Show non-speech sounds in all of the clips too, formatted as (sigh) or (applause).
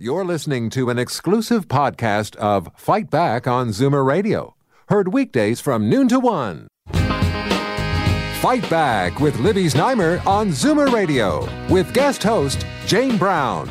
You're listening to an exclusive podcast of Fight Back on Zoomer Radio, heard weekdays from noon to one. Fight Back with Libby Znaimer on Zoomer Radio with guest host Jane Brown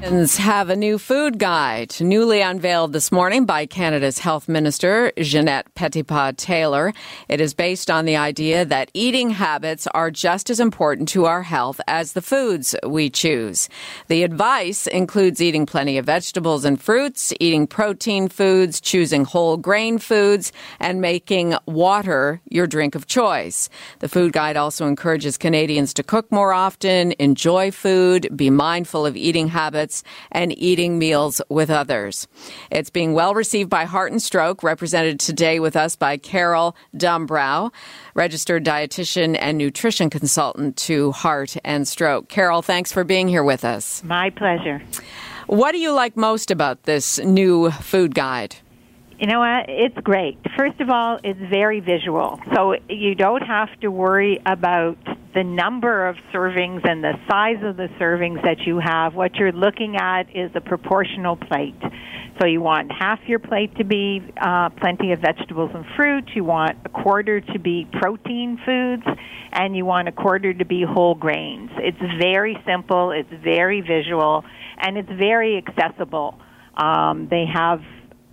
have a new food guide, newly unveiled this morning by Canada's Health Minister, Ginette Petitpas Taylor. It is based on the idea that eating habits are just as important to our health as the foods we choose. The advice includes eating plenty of vegetables and fruits, eating protein foods, choosing whole grain foods, and making water your drink of choice. The food guide also encourages Canadians to cook more often, enjoy food, be mindful of eating habits habits and eating meals with others. It's being well received by Heart and Stroke, represented today with us by Carol Dombrow, registered dietitian and nutrition consultant to Heart and Stroke. Carol, thanks for being here with us. My pleasure. What do you like most about this new food guide? You know what? It's great. First of all, it's very visual. So you don't have to worry about the number of servings and the size of the servings that you have. What you're looking at is a proportional plate. So you want half your plate to be uh, plenty of vegetables and fruit. You want a quarter to be protein foods, and you want a quarter to be whole grains. It's very simple. It's very visual, and it's very accessible. Um, they have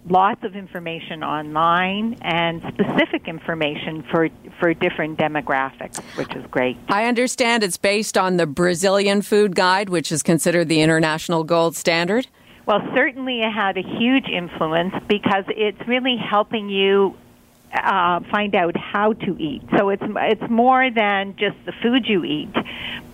lots of information online and specific information for for different demographics, which is great. I understand it's based on the Brazilian Food Guide, which is considered the international gold standard. Well, certainly it had a huge influence because it's really helping you uh, find out how to eat. So it's it's more than just the food you eat,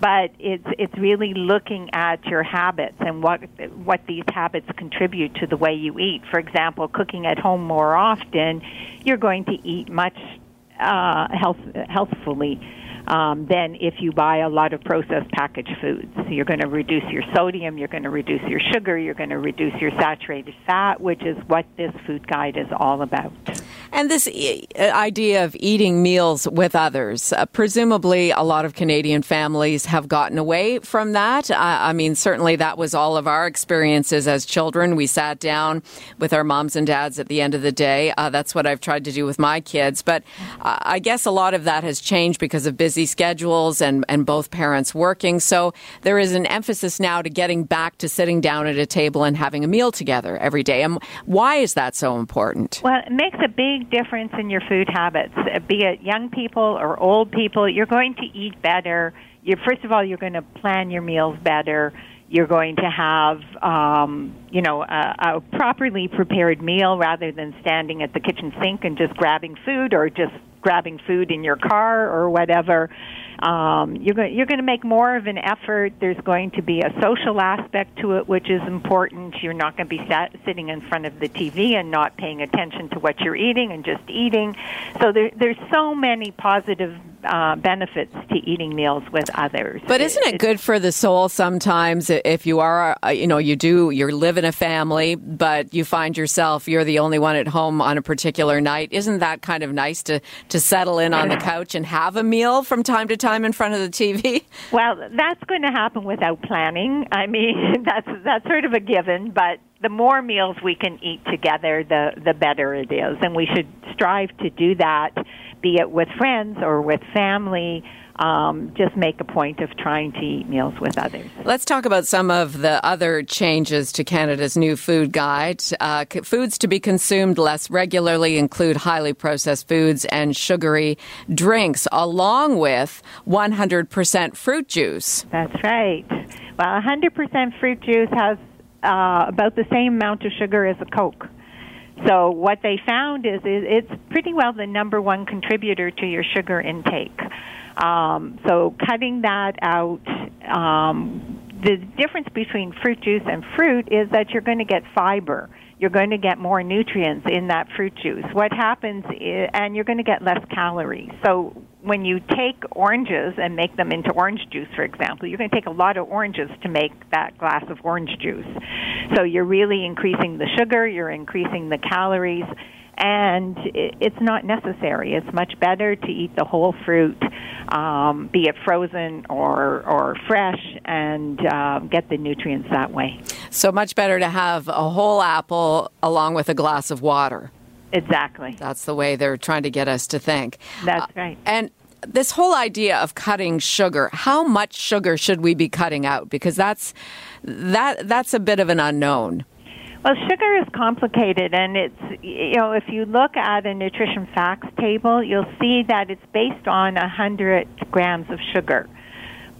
but it's it's really looking at your habits and what what these habits contribute to the way you eat. For example, cooking at home more often, you're going to eat much uh, health healthfully um, than if you buy a lot of processed packaged foods. You're going to reduce your sodium, you're going to reduce your sugar, you're going to reduce your saturated fat, which is what this food guide is all about. And this idea of eating meals with others, uh, presumably a lot of Canadian families have gotten away from that. I, mean, certainly that was all of our experiences as children. We sat down with our moms and dads at the end of the day. Uh, that's what I've tried to do with my kids. But uh, I guess a lot of that has changed because of busy schedules and, and both parents working. So there is an emphasis now to getting back to sitting down at a table and having a meal together every day. And why is that so important? Well, it makes a big difference in your food habits, be it young people or old people. You're going to eat better. You're, first of all, you're going to plan your meals better. You're going to have, um, you know, a, a properly prepared meal rather than standing at the kitchen sink and just grabbing food or just grabbing food in your car or whatever. Um, you're going you're going to make more of an effort. There's going to be a social aspect to it, which is important. You're not going to be sat, sitting in front of the TV and not paying attention to what you're eating and just eating. So there, there's so many positive uh, benefits to eating meals with others. But isn't it good for the soul sometimes if you are, uh, you know, you do, you live in a family, but you find yourself, you're the only one at home on a particular night. Isn't that kind of nice to, to settle in on the (laughs) couch and have a meal from time to time in front of the TV? Well, that's going to happen without planning. I mean, (laughs) that's, that's sort of a given, but the more meals we can eat together, the, the better it is. And we should strive to do that be it with friends or with family. Um, just make a point of trying to eat meals with others. Let's talk about some of the other changes to Canada's new food guide. Uh, foods to be consumed less regularly include highly processed foods and sugary drinks, along with 100% fruit juice. That's right. Well, 100% fruit juice has uh, about the same amount of sugar as a Coke. So what they found is, it's pretty well the number one contributor to your sugar intake. Um, so cutting that out. Um, the difference between fruit juice and fruit is that you're going to get fiber. You're going to get more nutrients in that fruit juice. What happens is, and you're going to get less calories. So when you take oranges and make them into orange juice, for example, you're going to take a lot of oranges to make that glass of orange juice. So you're really increasing the sugar, you're increasing the calories, and it's not necessary. It's much better to eat the whole fruit, um, be it frozen or or fresh, and uh, get the nutrients that way. So much better to have a whole apple along with a glass of water. Exactly. That's the way they're trying to get us to think. That's uh, right. And this whole idea of cutting sugar, how much sugar should we be cutting out? Because that's that that's a bit of an unknown. Well, sugar is complicated, and it's, you know, if you look at a nutrition facts table, you'll see that it's based on 100 grams of sugar.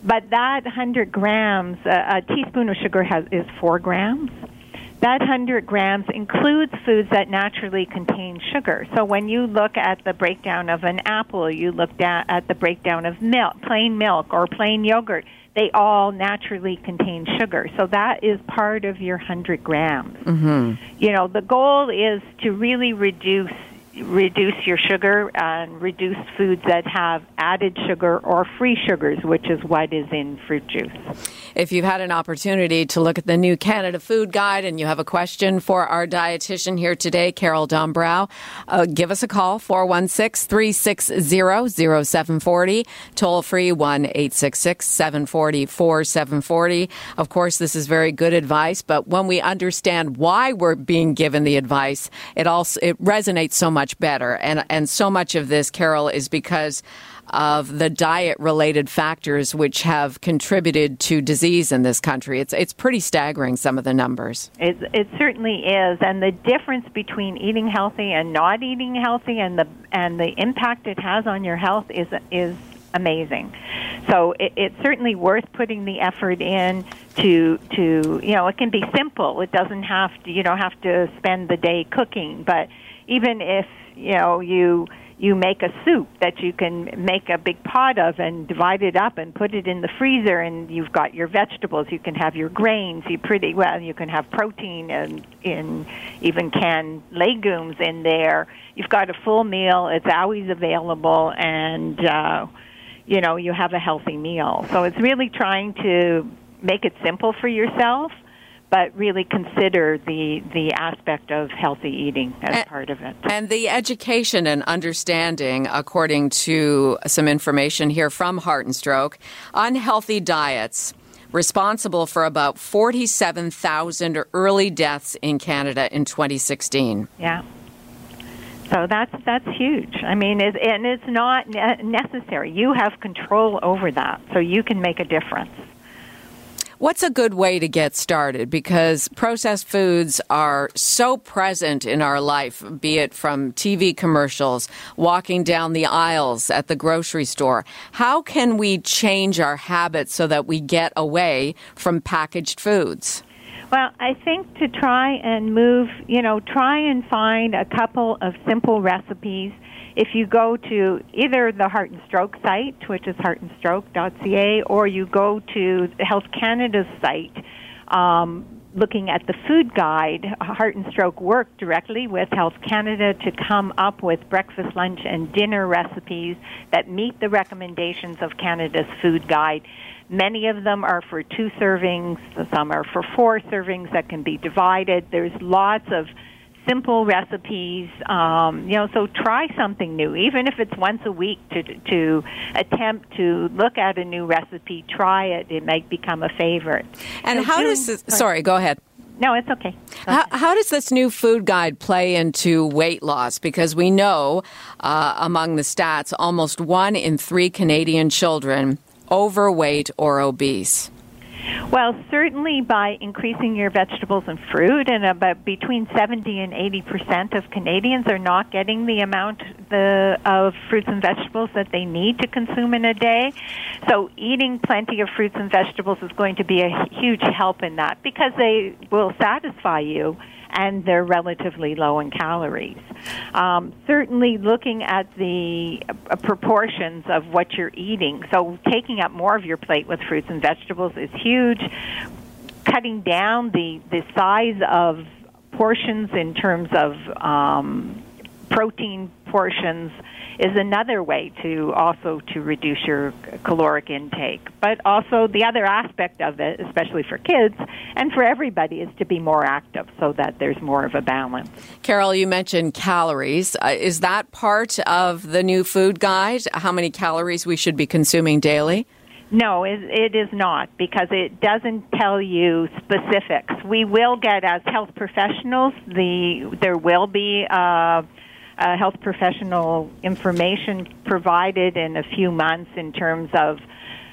But that 100 grams, a, a teaspoon of sugar has, is 4 grams. That 100 grams includes foods that naturally contain sugar. So when you look at the breakdown of an apple, you look at the breakdown of milk, plain milk or plain yogurt, they all naturally contain sugar. So that is part of your 100 grams. Mm-hmm. You know, the goal is to really reduce reduce your sugar and reduce foods that have added sugar or free sugars, which is what is in fruit juice. If you've had an opportunity to look at the new Canada Food Guide and you have a question for our dietitian here today, Carol Dombrow, uh, give us a call, 416 360 0740, toll free 1 866 740 4740. Of course, this is very good advice, but when we understand why we're being given the advice, it also it resonates so much much better. And, and so much of this, Carol, is because of the diet related factors which have contributed to disease in this country. It's, it's pretty staggering, some of the numbers. It, it certainly is. And the difference between eating healthy and not eating healthy and the, and the impact it has on your health is, is amazing. So it, it's certainly worth putting the effort in to to you know it can be simple. It doesn't have to you don't have to spend the day cooking, but even if you know you you make a soup that you can make a big pot of and divide it up and put it in the freezer and you've got your vegetables you can have your grains you pretty well you can have protein and in even canned legumes in there. You've got a full meal it's always available and uh you know you have a healthy meal. So it's really trying to make it simple for yourself but really consider the the aspect of healthy eating as and, part of it. And the education and understanding, according to some information here from Heart and Stroke, unhealthy diets responsible for about 47,000 early deaths in Canada in 2016. Yeah. So that's that's huge. I mean, it, and it's not necessary. You have control over that, so you can make a difference. What's a good way to get started? Because processed foods are so present in our life, be it from TV commercials, walking down the aisles at the grocery store. How can we change our habits so that we get away from packaged foods? Well, I think to try and move, you know, try and find a couple of simple recipes if you go to either the Heart and Stroke site, which is heartandstroke.ca, or you go to Health Canada's site, um, looking at the food guide, Heart and Stroke worked directly with Health Canada to come up with breakfast, lunch, and dinner recipes that meet the recommendations of Canada's food guide. Many of them are for two servings, some are for four servings that can be divided. There's lots of simple recipes. Um, you know, so try something new, even if it's once a week to to attempt to look at a new recipe. Try it; it might become a favorite. And so how do, does this, sorry, go ahead. No, it's okay. How, how, does this new food guide play into weight loss? Because we know uh, among the stats, almost one in three Canadian children overweight or obese. Well, certainly by increasing your vegetables and fruit, and about between 70 and 80 percent of Canadians are not getting the amount the, of fruits and vegetables that they need to consume in a day. So, eating plenty of fruits and vegetables is going to be a huge help in that because they will satisfy you and they're relatively low in calories. Um, certainly, looking at the uh, proportions of what you're eating, so taking up more of your plate with fruits and vegetables is huge. Cutting down the the size of portions in terms of um, protein portions is another way to also to reduce your caloric intake. But also the other aspect of it, especially for kids and for everybody, is to be more active so that there's more of a balance. Carol, you mentioned calories. Uh, is that part of the new food guide? How many calories we should be consuming daily? No, it, it is not because it doesn't tell you specifics. We will get as health professionals the there will be uh, uh, health professional information provided in a few months in terms of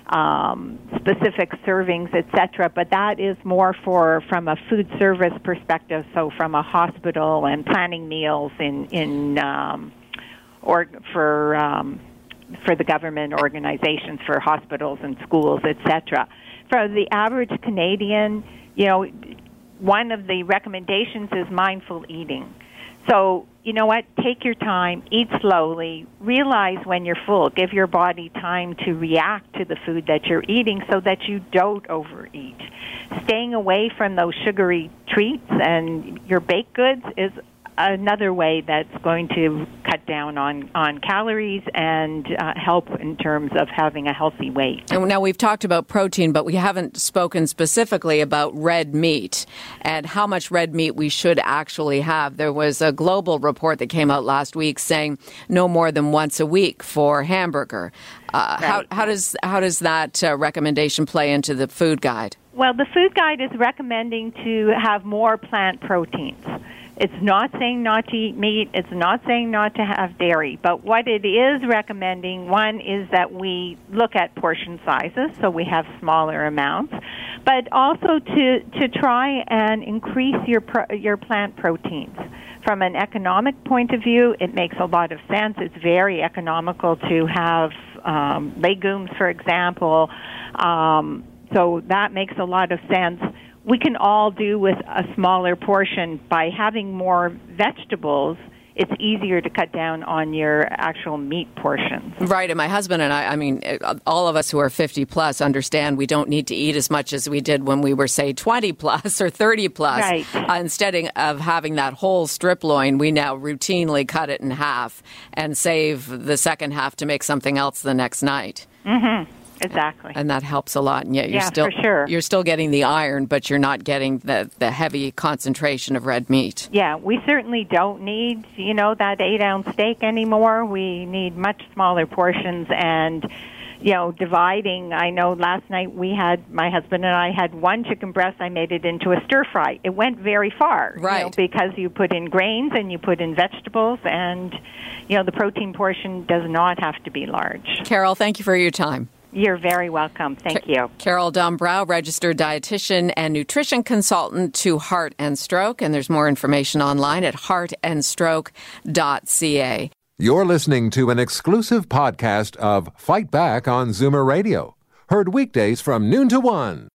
um, specific servings, etc. But that is more for from a food service perspective. So from a hospital and planning meals in in um, or for um, for the government organizations, for hospitals and schools, etc. For the average Canadian, you know, one of the recommendations is mindful eating. So, you know what? Take your time, eat slowly, realize when you're full, give your body time to react to the food that you're eating so that you don't overeat. Staying away from those sugary treats and your baked goods is another way that's going to cut down on, on calories and uh, help in terms of having a healthy weight. And now we've talked about protein, but we haven't spoken specifically about red meat and how much red meat we should actually have. There was a global report that came out last week saying no more than once a week for hamburger. Uh, right. how, how, does how does that uh, recommendation play into the food guide? Well, the food guide is recommending to have more plant proteins. It's not saying not to eat meat. It's not saying not to have dairy. But what it is recommending, one, is that we look at portion sizes, so we have smaller amounts, but also to, to try and increase your, pro, your plant proteins. From an economic point of view, it makes a lot of sense. It's very economical to have um, legumes, for example. Um, so that makes a lot of sense we can all do with a smaller portion by having more vegetables it's easier to cut down on your actual meat portions. Right, and my husband and I, I mean, all of us who are 50 plus understand we don't need to eat as much as we did when we were, say, 20 plus or 30 plus. Right. Uh, instead of having that whole strip loin, we now routinely cut it in half and save the second half to make something else the next night. Mm-hmm. Exactly. And that helps a lot. And yet you're yeah, still sure. you're still getting the iron, but you're not getting the the heavy concentration of red meat. Yeah, we certainly don't need, you know, that eight ounce steak anymore. We need much smaller portions and you know, dividing. I know last night we had my husband and I had one chicken breast. I made it into a stir fry. It went very far, right? You know, because you put in grains and you put in vegetables, and you know the protein portion does not have to be large. Carol, thank you for your time. You're very welcome. Thank you. Carol Dombrow, registered dietitian and nutrition consultant to Heart and Stroke. And there's more information online at heartandstroke.ca. You're listening to an exclusive podcast of Fight Back on Zoomer Radio. Heard weekdays from noon to one.